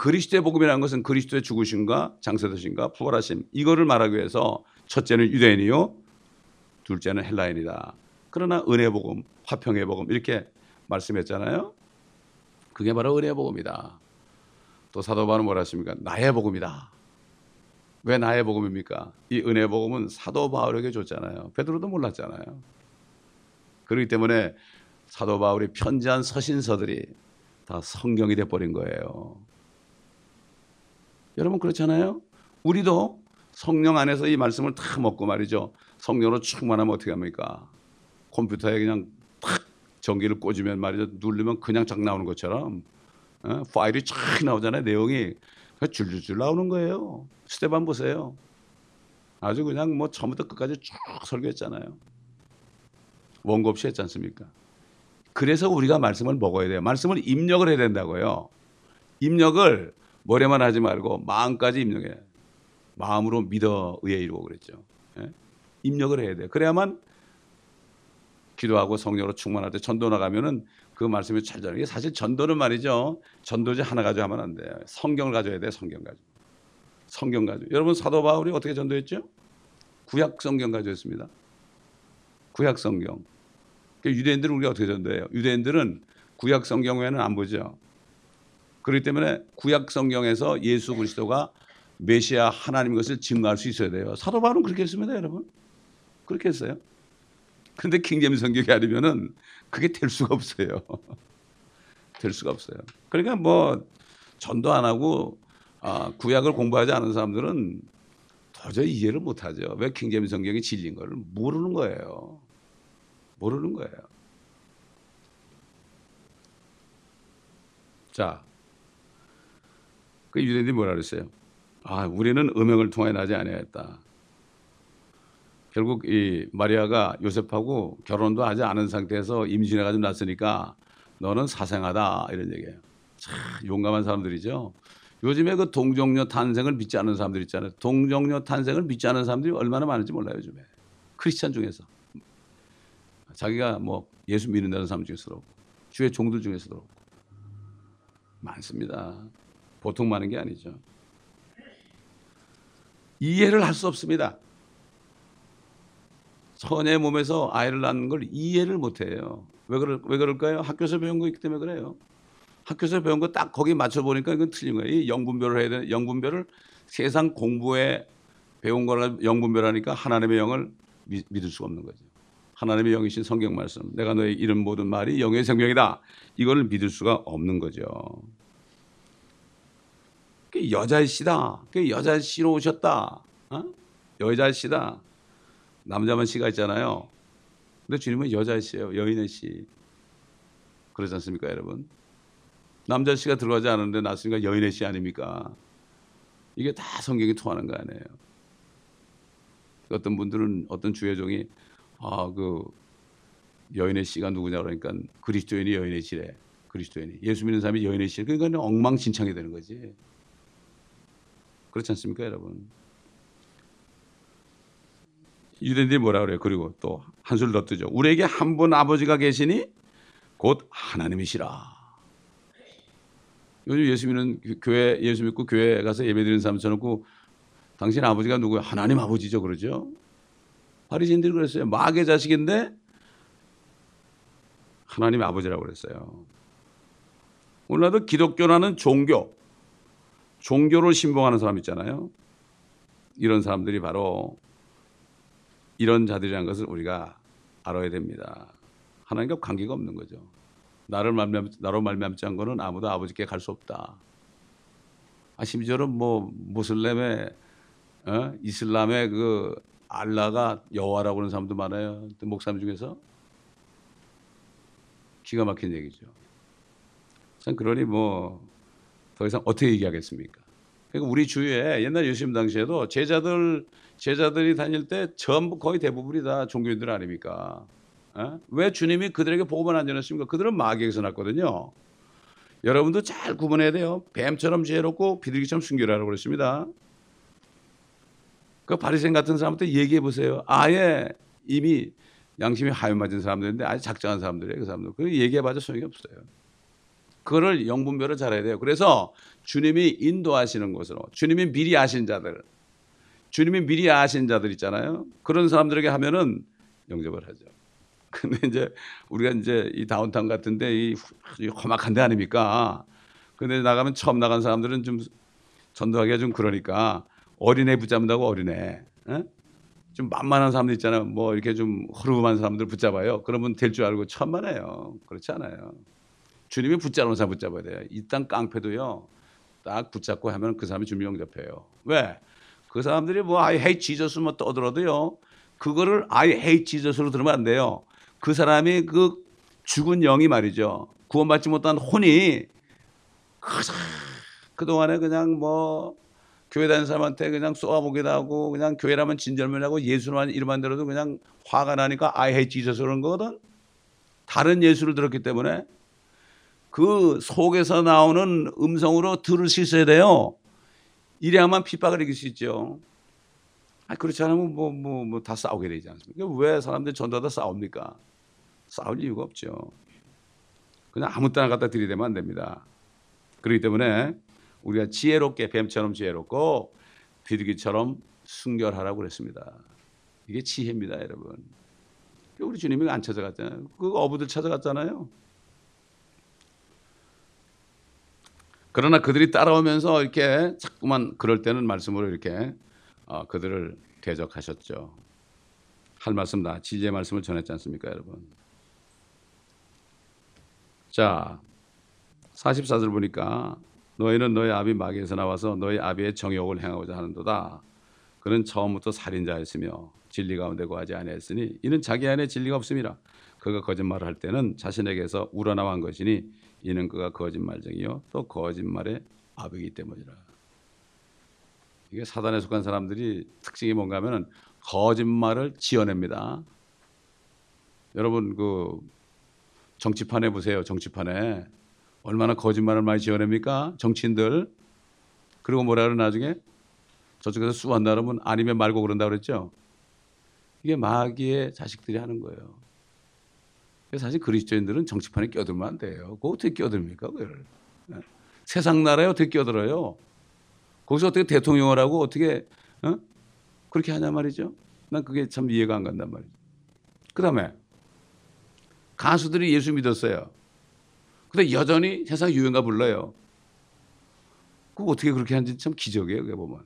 그리스도의 복음이라는 것은 그리스도의 죽으심과 장세되심과 부활하심 이거를 말하기 위해서 첫째는 유대인이요 둘째는 헬라인이다. 그러나 은혜 복음, 화평의 복음 이렇게 말씀했잖아요. 그게 바로 은혜 복음이다. 또 사도 바울은 뭐라 했습니까? 나의 복음이다. 왜 나의 복음입니까? 이 은혜 복음은 사도 바울에게 줬잖아요. 베드로도 몰랐잖아요. 그렇기 때문에 사도 바울이 편지한 서신서들이 다 성경이 돼 버린 거예요. 여러분 그렇잖아요. 우리도 성령 안에서 이 말씀을 다 먹고 말이죠. 성령으로 충만하면 어떻게 합니까? 컴퓨터에 그냥 탁 전기를 꽂으면 말이죠. 누르면 그냥 쫙 나오는 것처럼 어? 파일이 쫙 나오잖아요. 내용이 줄줄줄 나오는 거예요. 스테반 보세요. 아주 그냥 뭐 처음부터 끝까지 쭉 설교했잖아요. 원고 없이 했지 않습니까? 그래서 우리가 말씀을 먹어야 돼요. 말씀을 입력을 해야 된다고요. 입력을 머리만 하지 말고 마음까지 입력해. 마음으로 믿어 의에 이루고 그랬죠. 예? 입력을 해야 돼. 그래야만 기도하고 성령으로 충만할 때 전도 나가면은 그 말씀이 잘 전해. 사실 전도는 말이죠. 전도지 하나 가지고 하면 안 돼요. 성경을 가져야 돼. 성경 가지고. 성경 가지고. 여러분 사도 바울이 어떻게 전도했죠? 구약 성경 가지고 했습니다. 구약 성경. 그러니까 유대인들은 우리가 어떻게 전도해요? 유대인들은 구약 성경 외에는 안 보죠. 그렇기 때문에 구약 성경에서 예수 그리스도가 메시아 하나님 것을 증거할 수 있어야 돼요. 사도 바울은 그렇게 했습니다, 여러분. 그렇게 했어요. 그런데 킹제임 성경이 아니면은 그게 될 수가 없어요. 될 수가 없어요. 그러니까 뭐 전도 안 하고 아, 구약을 공부하지 않은 사람들은 도저히 이해를 못 하죠. 왜 킹제임 성경이 진리인 걸 모르는 거예요. 모르는 거예요. 자, 그 유대인들이 뭐라 그랬어요? 아, 우리는 음행을 통해 나지 아니하였다. 결국 이 마리아가 요셉하고 결혼도 하지 않은 상태에서 임신해가지고 났으니까 너는 사생하다 이런 얘기예요. 참 용감한 사람들이죠. 요즘에 그 동정녀 탄생을 믿지 않는 사람들 있잖아요. 동정녀 탄생을 믿지 않는 사람들이 얼마나 많은지 몰라요 요즘에. 크리스찬 중에서 자기가 뭐 예수 믿는다는 사람 중에서도 주의 종들 중에서도 많습니다. 보통 많은 게 아니죠. 이해를 할 수 없습니다. 처녀의 몸에서 아이를 낳는 걸 이해를 못해요. 왜, 그럴, 왜 그럴까요? 학교에서 배운 거 있기 때문에 그래요. 학교에서 배운 거 딱 거기 맞춰 보니까 이건 틀린 거예요. 이 영분별을 해야 되는 영분별을 세상 공부에 배운 거를 영분별하니까 하나님의 영을 미, 믿을 수가 없는 거죠. 하나님의 영이신 성경 말씀. 내가 너의 이름 모든 말이 영의 생명이다. 이거를 믿을 수가 없는 거죠. 그 여자씨다. 그 여자씨로 오셨다. 어? 여자씨다. 남자만 씨가 있잖아요. 근데 주님은 여자 씨예요. 여인의 씨. 그러지 않습니까, 여러분? 남자 씨가 들어가지 않았는데 났으니까 여인의 씨 아닙니까? 이게 다 성경이 통하는 거 아니에요. 어떤 분들은 어떤 주의종이 아 그 여인의 씨가 누구냐 그러니까 그리스도인이 여인의 씨래. 그리스도인이 예수 믿는 사람이 여인의 씨. 그러니까 엉망진창이 되는 거지. 그렇지 않습니까, 여러분? 유대인들이 뭐라 그래요? 그리고 또 한술 더 뜨죠. 우리에게 한 분 아버지가 계시니 곧 하나님이시라. 요즘 예수 믿는 교회 예수 믿고 교회 가서 예배 드리는 사람 쳐놓고 당신 아버지가 누구야? 하나님 아버지죠, 그러죠? 바리새인들이 그랬어요. 마귀의 자식인데 하나님 아버지라고 그랬어요. 오늘날도 기독교라는 종교, 종교를 신봉하는 사람 있잖아요. 이런 사람들이 바로 이런 자들이라는 것을 우리가 알아야 됩니다. 하나님과 관계가 없는 거죠. 나를 말미암 나로 말미암지 않은 거는 아무도 아버지께 갈 수 없다. 아 심지어는 뭐 무슬림의 어? 이슬람의 그 알라가 여호와라고 하는 사람도 많아요. 목사님 중에서 기가 막힌 얘기죠. 참 그러니 뭐 더 이상 어떻게 얘기하겠습니까? 그러니까 우리 주위에 옛날 예수님 당시에도 제자들 제자들이 다닐 때 전부 거의 대부분이 다 종교인들 아닙니까? 어? 왜 주님이 그들에게 복음을 안 전했습니까? 그들은 마귀에서 났거든요. 여러분도 잘 구분해야 돼요. 뱀처럼 지혜롭고 비둘기처럼 순결하라고 그랬습니다. 그 바리새인 같은 사람한테 얘기해 보세요. 아예 이미 양심이 하여 맞은 사람들인데 아주 작정한 사람들이에요. 그 사람들. 그 얘기해봐도 소용이 없어요. 그거를 영분별을 잘해야 돼요. 그래서 주님이 인도하시는 것으로 주님이 미리 아신 자들, 주님이 미리 아신 자들 있잖아요. 그런 사람들에게 하면은 영접을 하죠. 근데 이제 우리가 이제 이 다운타운 같은데 이 험악한 데 아닙니까? 근데 나가면 처음 나간 사람들은 좀 전도하기가 좀 그러니까 어린애 붙잡는다고 어린애. 에? 좀 만만한 사람들 있잖아요. 뭐 이렇게 좀 허름한 사람들 붙잡아요. 그러면 될 줄 알고 천만에요. 그렇지 않아요. 주님이 붙잡는 사람 붙잡아야 돼요. 이 땅 깡패도요. 딱 붙잡고 하면 그 사람이 주님 영접해요. 왜? 그 사람들이 뭐 hate Jesus 뭐 떠들어도요. 그거를 I hate Jesus로 들으면 안 돼요. 그 사람이 그 죽은 영이 말이죠. 구원받지 못한 혼이 그동안에 그냥 뭐 교회 다니는 사람한테 그냥 쏘아보기도 하고 그냥 교회라면 진절면하고 예수만 이름만 들어도 그냥 화가 나니까 I hate Jesus 그런 거거든. 다른 예수를 들었기 때문에 그 속에서 나오는 음성으로 들을 수 있어야 돼요. 이래야만 핍박을 이길 수 있죠. 아, 그렇지 않으면 뭐, 뭐, 뭐 다 싸우게 되지 않습니까? 왜 사람들이 전도하다 싸웁니까? 싸울 이유가 없죠. 그냥 아무 때나 갖다 들이대면 안 됩니다. 그렇기 때문에 우리가 지혜롭게 뱀처럼 지혜롭고 비둘기처럼 순결하라고 그랬습니다. 이게 지혜입니다, 여러분. 우리 주님이 안 찾아갔잖아요. 그 어부들 찾아갔잖아요. 그러나 그들이 따라오면서 이렇게 자꾸만 그럴 때는 말씀으로 이렇게 어, 그들을 대적하셨죠. 할 말씀 다 지지의 말씀을 전했지 않습니까, 여러분? 자, 44절 보니까 너희는 너희 아비 마귀에서 나와서 너희 아비의 정욕을 행하고자 하는도다. 그는 처음부터 살인자였으며 진리 가운데 거하지 아니했으니 이는 자기 안에 진리가 없음이라. 그가 거짓말을 할 때는 자신에게서 우러나온 것이니 이는 그가 거짓말쟁이요 또 거짓말의 아비이기 때문이라. 이게 사단에 속한 사람들이 특징이 뭔가 하면은 거짓말을 지어냅니다. 여러분 그 정치판에 보세요. 정치판에 얼마나 거짓말을 많이 지어냅니까? 정치인들. 그리고 뭐라 그러 나중에 저쪽에서 수한다 그러면 아니면 말고 그런다 그랬죠. 이게 마귀의 자식들이 하는 거예요. 사실 그리스도인들은 정치판에 끼어들면 안 돼요. 그거 어떻게 끼어듭니까? 그걸. 네. 세상 나라에 어떻게 끼어들어요? 거기서 어떻게 대통령을 하고 어떻게 어? 그렇게 하냐 말이죠. 난 그게 참 이해가 안 간단 말이죠. 그 다음에 가수들이 예수 믿었어요. 근데 여전히 세상 유행가 불러요. 그거 어떻게 그렇게 하는지 참 기적이에요. 그게 보면.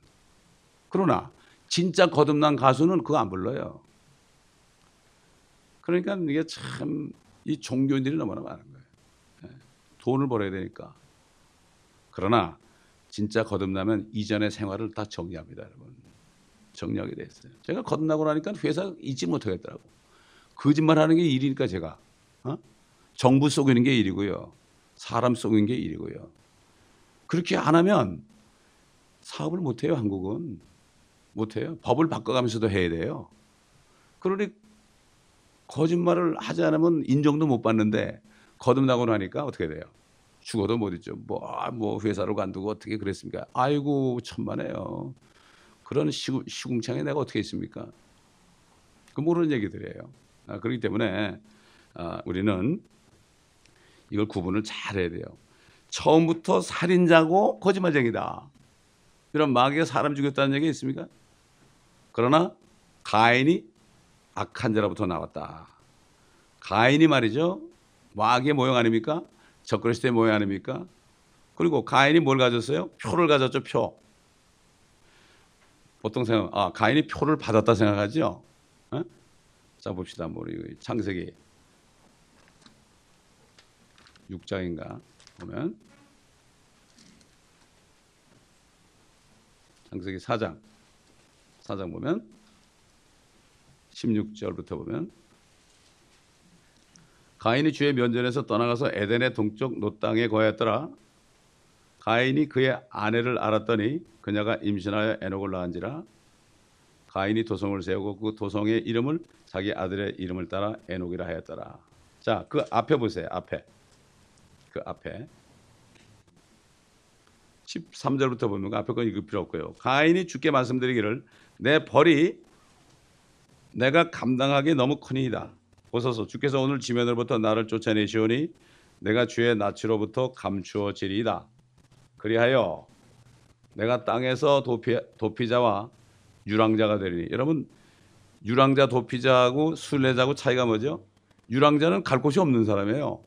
그러나 진짜 거듭난 가수는 그거 안 불러요. 그러니까 이게 참 이 종교인들이 너무나 많은 거예요. 예. 돈을 벌어야 되니까. 그러나 진짜 거듭나면 이전의 생활을 다 정리합니다, 여러분. 정리하게 됐어요. 제가 거듭나고 나니까 회사 잊지 못하겠더라고. 거짓말 하는 게 일이니까 제가. 어? 정부 속이는 게 일이고요. 사람 속이는 게 일이고요. 그렇게 안 하면 사업을 못 해요, 한국은. 못 해요. 법을 바꿔가면서도 해야 돼요. 그러니 거짓말을 하지 않으면 인정도 못 받는데 거듭나고 나니까 어떻게 돼요? 죽어도 못 있죠. 뭐, 뭐 회사를 관두고 어떻게 그랬습니까? 아이고 천만에요. 그런 시궁창에 내가 어떻게 있습니까? 그 모르는 얘기들이에요. 아, 그렇기 때문에 아, 우리는 이걸 구분을 잘 해야 돼요. 처음부터 살인자고 거짓말쟁이다. 이런 마귀가 사람 죽였다는 얘기 있습니까? 그러나 가인이 악한 자로부터 나왔다. 가인이 말이죠. 마귀의 모형 아닙니까? 적그리스도의 모형 아닙니까? 그리고 가인이 뭘 가졌어요? 표를 가졌죠, 표. 보통 생각, 아, 가인이 표를 받았다 생각하죠? 어? 자, 봅시다. 뭐, 창세기 6장인가 보면 창세기 4장 4장 보면 16절부터 보면 가인이 주의 면전에서 떠나가서 에덴의 동쪽 노 땅에 거하였더라. 가인이 그의 아내를 알았더니 그녀가 임신하여 에녹을 낳은지라. 가인이 도성을 세우고 그 도성의 이름을 자기 아들의 이름을 따라 에녹이라 하였더라. 자 그 앞에 보세요 앞에. 그 앞에. 13절부터 보면 그 앞에 건 읽을 필요 없고요. 가인이 주께 말씀드리기를 내 벌이 내가 감당하기 너무 크니이다. 보소서 주께서 오늘 지면으로부터 나를 쫓아내시오니 내가 주의 낯으로부터 감추어지리이다. 그리하여 내가 땅에서 도피, 도피자와 유랑자가 되리니 여러분 유랑자 도피자하고 순례자하고 차이가 뭐죠? 유랑자는 갈 곳이 없는 사람이에요.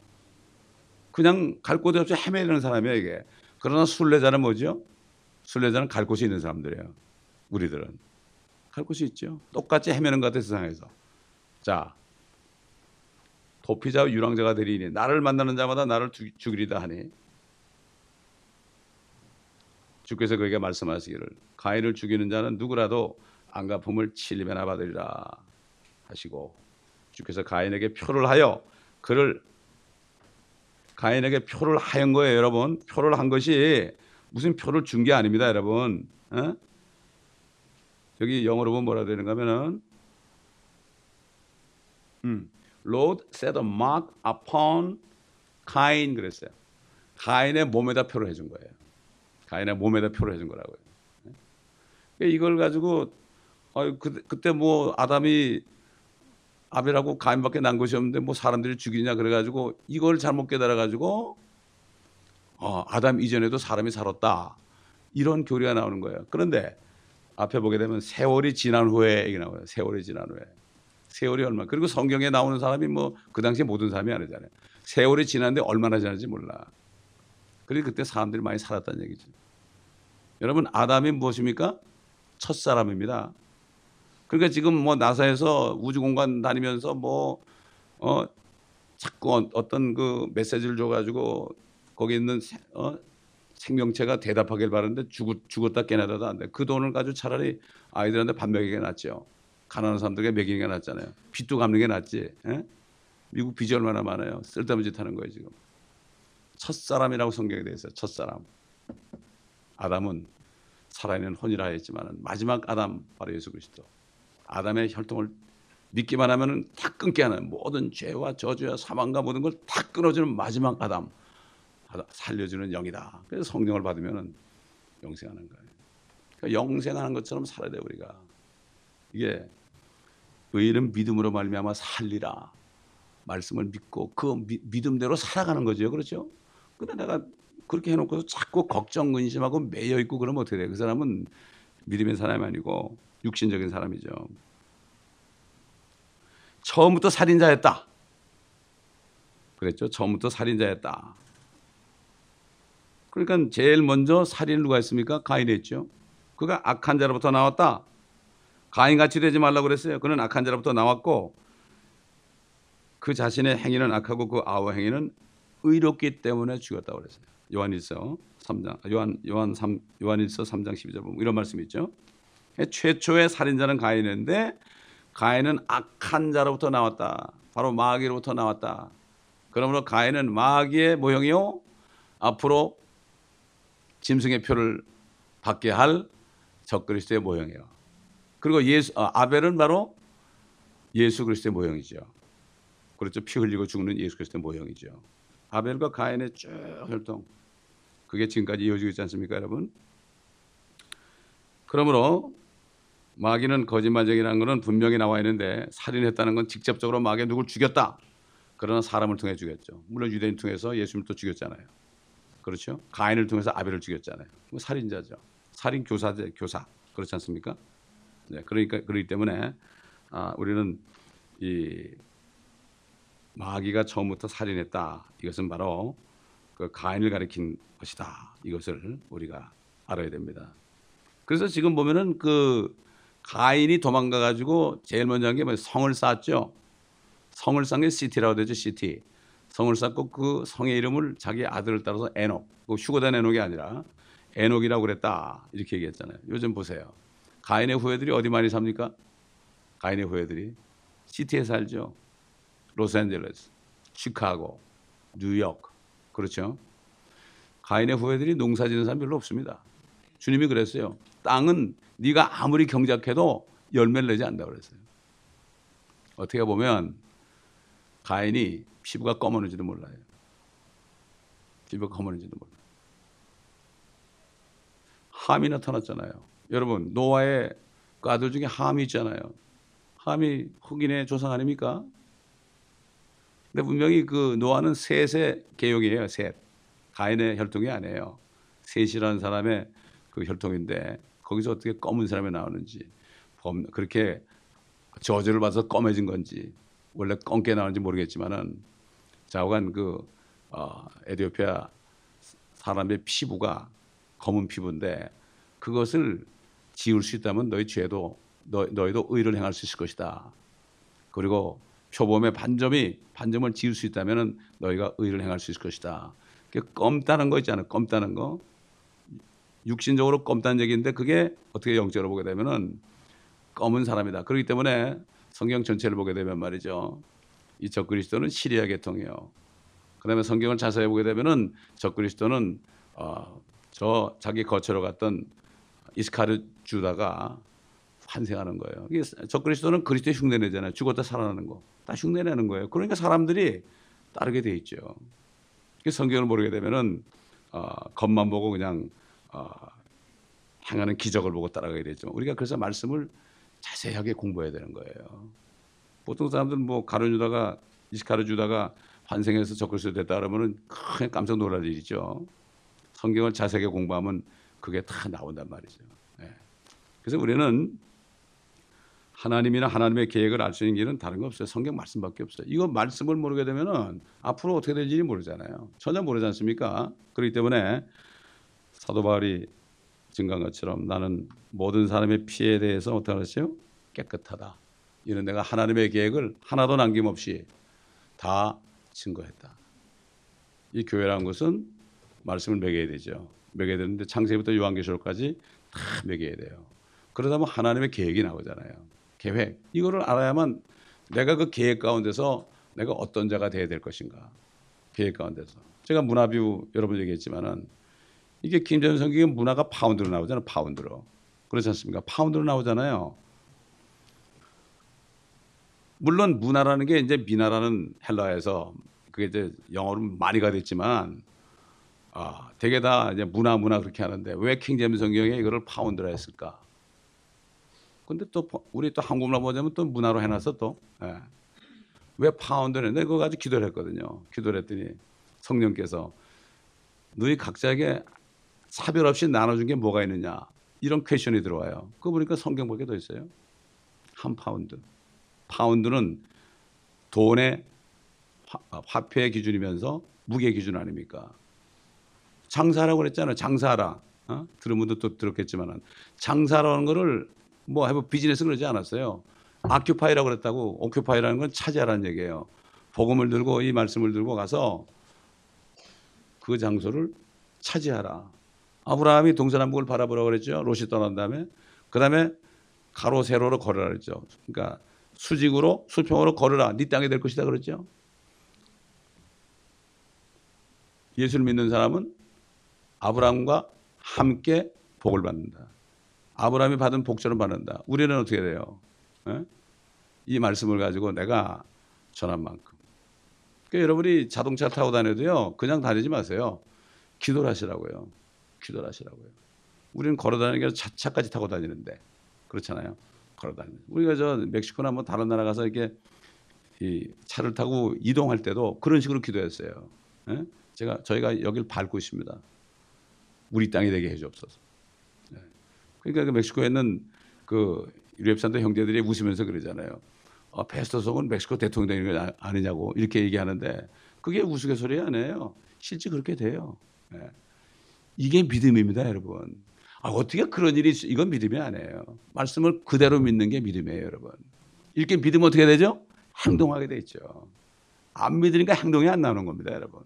그냥 갈 곳이 없이 헤매는 사람이에요 이게. 그러나 순례자는 뭐죠? 순례자는 갈 곳이 있는 사람들이에요. 우리들은 갈 곳이 있죠. 똑같이 헤매는 것 같아 세상에서. 자, 도피자와 유랑자가 되리니 나를 만나는 자마다 나를 죽이리다 하니 주께서 그에게 말씀하시기를 가인을 죽이는 자는 누구라도 안갚음을 7배나 받으리라 하시고 주께서 가인에게 표를 하여 그를 가인에게 표를 하연 거예요, 여러분. 표를 한 것이 무슨 표를 준 게 아닙니다, 여러분. 어? 여기 영어로 보면 뭐라 되는가 하면은 음, Lord set a mark upon Cain 그랬어요. 가인의 몸에다 표를 해준 거예요. 가인의 몸에다 표를 해준 거라고요. 그러니까 이걸 가지고 어, 그, 그때 뭐 아담이 아벨하고 가인밖에 난 것이 없는데 뭐 사람들이 죽이냐 그래가지고 이걸 잘못 깨달아가지고 어, 아담 이전에도 사람이 살았다 이런 교리가 나오는 거예요. 그런데 앞에 보게 되면 세월이 지난 후에 이게 나와요. 세월이 지난 후에 세월이 얼마 그리고 성경에 나오는 사람이 뭐 그 당시에 모든 사람이 아니잖아요. 세월이 지났는데 얼마나 지났는지 몰라. 그리고 그때 사람들이 많이 살았다는 얘기죠. 여러분 아담이 무엇입니까? 첫 사람입니다. 그러니까 지금 뭐 나사에서 우주 공간 다니면서 뭐 어, 자꾸 어떤 그 메시지를 줘가지고 거기 있는 세, 어, 생명체가 대답하길 바라는데 죽, 죽었다 깨나다도 안 돼. 그 돈을 가지고 차라리 아이들한테 밥 먹이는 게 낫죠. 가난한 사람들에게 먹이는 게 낫잖아요. 빚도 갚는 게 낫지. 에? 예? 미국 빚이 얼마나 많아요. 쓸데없는 짓 하는 거예요 지금. 첫사람이라고 성경에 되어 있어요. 첫사람. 아담은 살아있는 혼이라 했지만 마지막 아담 바로 예수 그리스도. 아담의 혈통을 믿기만 하면 다 끊게 하는 모든 죄와 저주와 사망과 모든 걸 다 끊어주는 마지막 아담 살려주는 영이다. 그래서 성령을 받으면 영생하는 거예요. 그러니까 영생하는 것처럼 살아야 돼 우리가. 이게 의인은 믿음으로 말미암아 살리라. 말씀을 믿고 그 미, 믿음대로 살아가는 거죠. 그렇죠? 근데 내가 그렇게 해놓고서 자꾸 걱정 근심하고 매여 있고 그러면 어떻게 돼? 그 사람은 믿음의 사람이 아니고 육신적인 사람이죠. 처음부터 살인자였다. 그랬죠. 처음부터 살인자였다. 그러니까 제일 먼저 살인을 누가 했습니까? 가인이 했죠. 그가 악한 자로부터 나왔다. 가인같이 되지 말라고 그랬어요. 그는 악한 자로부터 나왔고 그 자신의 행위는 악하고 그 아우 행위는 의롭기 때문에 죽였다고 그랬어요. 요한일서 3장 요한 요한 3 요한일서 3장 12절 보면 이런 말씀이 있죠. 최초의 살인자는 가인인데 가인은 악한 자로부터 나왔다. 바로 마귀로부터 나왔다. 그러므로 가인은 마귀의 모형이요. 앞으로 짐승의 표를 받게 할 적그리스도의 모형이에요. 그리고 예수 아, 아벨은 바로 예수 그리스도의 모형이죠. 그렇죠. 피 흘리고 죽는 예수 그리스도의 모형이죠. 아벨과 가인의 쭉 혈통 그게 지금까지 이어지고 있지 않습니까, 여러분? 그러므로 마귀는 거짓말쟁이라는 것은 분명히 나와 있는데 살인했다는 건 직접적으로 마귀 누굴 죽였다. 그러나 사람을 통해 죽였죠. 물론 유대인 통해서 예수님을 또 죽였잖아요. 그렇죠? 가인을 통해서 아벨을 죽였잖아요. 뭐 살인자죠. 살인 교사제 교사 그렇지 않습니까? 네, 그러니까 그렇기 때문에 아, 우리는 이 마귀가 처음부터 살인했다. 이것은 바로 그 가인을 가리킨 것이다. 이것을 우리가 알아야 됩니다. 그래서 지금 보면은 그 가인이 도망가 가지고 제일 먼저 한게뭐 성을 쌓았죠. 성을 쌓은 게 시티라고 되죠. 시티. 성을 쌓고 그 성의 이름을 자기 아들을 따라서 에녹. 그 휴거된 에녹이 아니라 에녹이라고 그랬다. 이렇게 얘기했잖아요. 요즘 보세요. 가인의 후예들이 어디 많이 삽니까? 가인의 후예들이 city에 살죠. 로스앤젤레스, 시카고, 뉴욕. 그렇죠? 가인의 후예들이 농사 짓는 사람 별로 없습니다. 주님이 그랬어요. 땅은 네가 아무리 경작해도 열매를 내지 않는다 그랬어요. 어떻게 보면 가인이 피부가 검었는지도 몰라요. 피부가 검었는지도 몰라요. 함이 나타났잖아요. 여러분 노아의 그 아들 중에 함이 있잖아요. 함이 흑인의 조상 아닙니까? 근데 분명히 그 노아는 셋의 개혁이에요. 셋. 가인의 혈통이 아니에요. 셋이라는 사람의 그 혈통인데 거기서 어떻게 검은 사람이 나오는지 그렇게 저주를 받아서 검해진 건지 원래 검게 나오는지 모르겠지만은 좌우간 그 어, 에디오피아 사람의 피부가 검은 피부인데 그것을 지울 수 있다면 너희 죄도 너, 너희도 의를 행할 수 있을 것이다. 그리고 표범의 반점이 반점을 지울 수 있다면 너희가 의를 행할 수 있을 것이다. 껌다는 거 있잖아요. 껌다는 거. 육신적으로 껌다는 얘기인데 그게 어떻게 영적으로 보게 되면은 검은 사람이다. 그렇기 때문에 성경 전체를 보게 되면 말이죠. 이 적그리스도는 시리아 계통이요. 그다음에 성경을 자세히 보게 되면은 적그리스도는 어, 저 자기 거처로 갔던 이스카르 주다가 환생하는 거예요. 이게 적그리스도는 그리스도의 흉내내잖아요. 죽었다 살아나는 거. 다 흉내내는 거예요. 그러니까 사람들이 따르게 돼 있죠. 성경을 모르게 되면은 어, 겉만 보고 그냥 어, 행하는 기적을 보고 따라가게 되죠. 우리가 그래서 말씀을 자세하게 공부해야 되는 거예요. 보통 사람들은 뭐 가르주다가 이스카르 주다가 환생해서 적그리스도 됐다 그러면은 그냥 깜짝 놀랄 일이죠. 성경을 자세하게 공부하면 그게 다 나온단 말이죠. 네. 그래서 우리는 하나님이나 하나님의 계획을 알 수 있는 길은 다른 거 없어요. 성경 말씀밖에 없어요. 이거 말씀을 모르게 되면은 앞으로 어떻게 될지 모르잖아요. 전혀 모르지 않습니까? 그렇기 때문에 사도 바울이 증거한 것처럼 나는 모든 사람의 피에 대해서 어떻게 하죠? 깨끗하다. 이런 내가 하나님의 계획을 하나도 남김없이 다 증거했다. 이 교회라는 것은 말씀을 매겨야 되죠. 매겨야 되는데 창세부터 요한계시록까지 다 매겨야 돼요. 그러다 보면 하나님의 계획이 나오잖아요. 계획. 이거를 알아야만 내가 그 계획 가운데서 내가 어떤 자가 돼야 될 것인가. 계획 가운데서. 제가 문화뷰 여러분 얘기했지만은 이게 김전 성경의 문화가 파운드로 나오잖아요. 파운드로. 그렇지 않습니까? 파운드로 나오잖아요. 물론 문화라는 게 이제 미나라는 헬라에서 그게 이제 영어로 많이 가 됐지만 아, 되게 다 이제 문화 문화 그렇게 하는데 왜 킹제임스 성경에 이거를 파운드라 했을까? 근데 또 우리 또 한국말 보자면 또 문화로 해놨어 또. 예. 왜 파운드를 했는데 그거 가지고 기도를 했거든요. 기도를 했더니 성령께서 너희 각자에게 차별 없이 나눠준 게 뭐가 있느냐 이런 question이 들어와요. 그거 보니까 성경 보게 돼 있어요. 한 파운드. 파운드는 돈의 화, 폐의 기준이면서 무게 기준 아닙니까? 장사라고 그랬잖아요. 장사라. 어? 들은 분도 또 들었겠지만은 장사라는 거를 뭐 해보 비즈니스 그러지 않았어요. 아큐파이라고 그랬다고 오큐파이라는 건 차지하라는 얘기예요. 복음을 들고 이 말씀을 들고 가서 그 장소를 차지하라. 아브라함이 동서남북을 바라보라고 그랬죠. 롯이 떠난 다음에 그 다음에 가로 세로로 걸으라 그랬죠. 그러니까 수직으로 수평으로 걸으라. 네 땅이 될 것이다 그랬죠. 예수를 믿는 사람은 아브라함과 함께 복을 받는다. 아브라함이 받은 복처럼 받는다. 우리는 어떻게 돼요? 에? 예? 이 말씀을 가지고 내가 전한 만큼. 그러니까 여러분이 자동차 타고 다녀도요, 그냥 다니지 마세요. 기도를 하시라고요. 기도를 하시라고요. 우리는 걸어 다니는 게 차차까지 타고 다니는데 그렇잖아요. 걸어다니는. 우리가 저 멕시코나 뭐 다른 나라 가서 이렇게 이 차를 타고 이동할 때도 그런 식으로 기도했어요. 예? 제가 저희가 여기를 밟고 있습니다. 우리 땅이 되게 해주옵소서. 예. 그러니까 그 멕시코에 있는 그 유럽산도 형제들이 웃으면서 그러잖아요. 어, 페스토송은 멕시코 대통령 되는 거 아니냐고 이렇게 얘기하는데 그게 우스갯소리 아니에요. 실제 그렇게 돼요. 예. 이게 믿음입니다, 여러분. 아, 어떻게 그런 일이 있, 이건 믿음이 아니에요. 말씀을 그대로 믿는 게 믿음이에요, 여러분. 이렇게 믿으면 어떻게 되죠? 행동하게 돼 있죠. 안 믿으니까 행동이 안 나오는 겁니다, 여러분.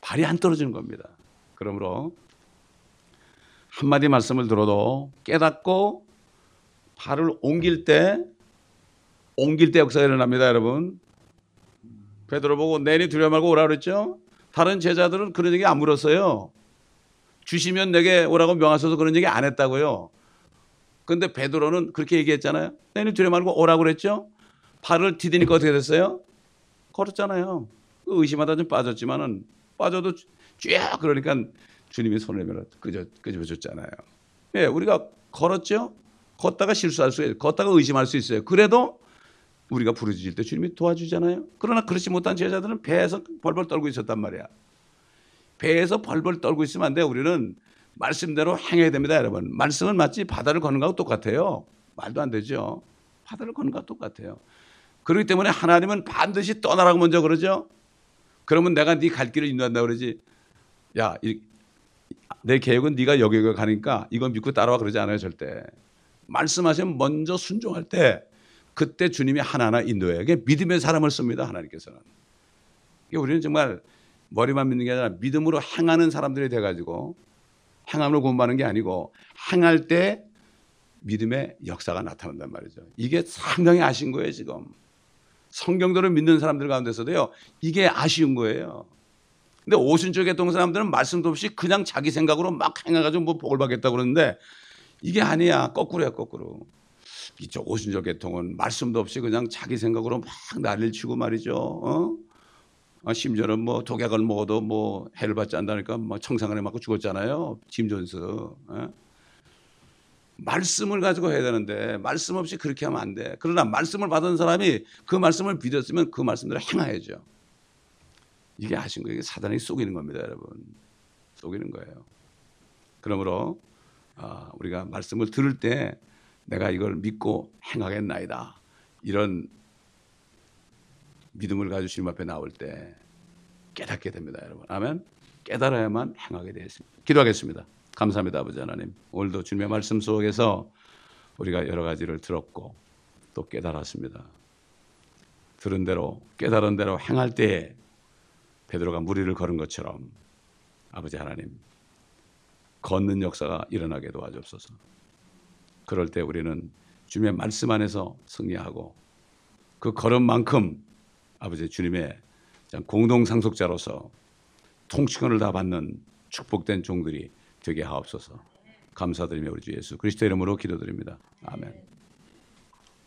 발이 안 떨어지는 겁니다. 그러므로 한마디 말씀을 들어도 깨닫고 발을 옮길 때 옮길 때 역사가 일어납니다, 여러분. 베드로 보고 내니 두려워 말고 오라 그랬죠? 다른 제자들은 그런 얘기 안 물었어요. 주시면 내게 오라고 명하셔서 그런 얘기 안 했다고요. 근데 베드로는 그렇게 얘기했잖아요. 내니 두려워 말고 오라고 그랬죠? 발을 디디니까 어떻게 됐어요? 걸었잖아요. 그 의심하다 좀 빠졌지만은 빠져도 쭉 그러니까 주님이 손을 내밀어 끄져, 끄집어줬잖아요. 예, 우리가 걸었죠? 걷다가 실수할 수 있어요. 걷다가 의심할 수 있어요. 그래도 우리가 부르짖을 때 주님이 도와주잖아요. 그러나 그렇지 못한 제자들은 배에서 벌벌 떨고 있었단 말이야. 배에서 벌벌 떨고 있으면 안 돼. 우리는 말씀대로 행해야 됩니다, 여러분. 말씀은 마치 바다를 걷는 거하고 똑같아요. 말도 안 되죠. 바다를 걷는 거하고 똑같아요. 그렇기 때문에 하나님은 반드시 떠나라고 먼저 그러죠. 그러면 내가 네 갈 길을 인도한다 그러지. 야, 이, 내 계획은 네가 여기 여기 가니까 이건 믿고 따라와 그러지 않아요, 절대. 말씀하시면 먼저 순종할 때 그때 주님이 하나하나 인도해요. 그게 믿음의 사람을 씁니다, 하나님께서는. 우리는 정말 머리만 믿는 게 아니라 믿음으로 행하는 사람들이 돼가지고 행함을 공부하는 게 아니고 행할 때 믿음의 역사가 나타난단 말이죠. 이게 상당히 아쉬운 거예요, 지금. 성경대로 믿는 사람들 가운데서도요, 이게 아쉬운 거예요. 근데 오순절 계통 사람들은 말씀도 없이 그냥 자기 생각으로 막 행해가지고 뭐 복을 받겠다고 그러는데 이게 아니야. 거꾸로야, 거꾸로. 이쪽 오순절 계통은 말씀도 없이 그냥 자기 생각으로 막 난리를 치고 말이죠. 어? 아, 심지어는 뭐 독약을 먹어도 뭐 해를 받지 않다니까 뭐 청상안에 맞고 죽었잖아요. 짐 존스. 어? 말씀을 가지고 해야 되는데 말씀 없이 그렇게 하면 안 돼. 그러나 말씀을 받은 사람이 그 말씀을 믿었으면 그 말씀대로 행해야죠. 이게 하신 거예요. 사단이 속이는 겁니다, 여러분. 속이는 거예요. 그러므로 아, 우리가 말씀을 들을 때 내가 이걸 믿고 행하겠나이다. 이런 믿음을 가지고 주님 앞에 나올 때 깨닫게 됩니다, 여러분. 아멘. 깨달아야만 행하게 되어 있습니다. 기도하겠습니다. 감사합니다, 아버지 하나님. 오늘도 주님의 말씀 속에서 우리가 여러 가지를 들었고 또 깨달았습니다. 들은 대로 깨달은 대로 행할 때에 베드로가 무리를 걸은 것처럼 아버지 하나님 걷는 역사가 일어나게 도와주옵소서. 그럴 때 우리는 주님의 말씀 안에서 승리하고 그 걸음만큼 아버지 주님의 공동 상속자로서 통치권을 다 받는 축복된 종들이 되게 하옵소서. 감사드리며 우리 주 예수 그리스도 이름으로 기도드립니다. 아멘.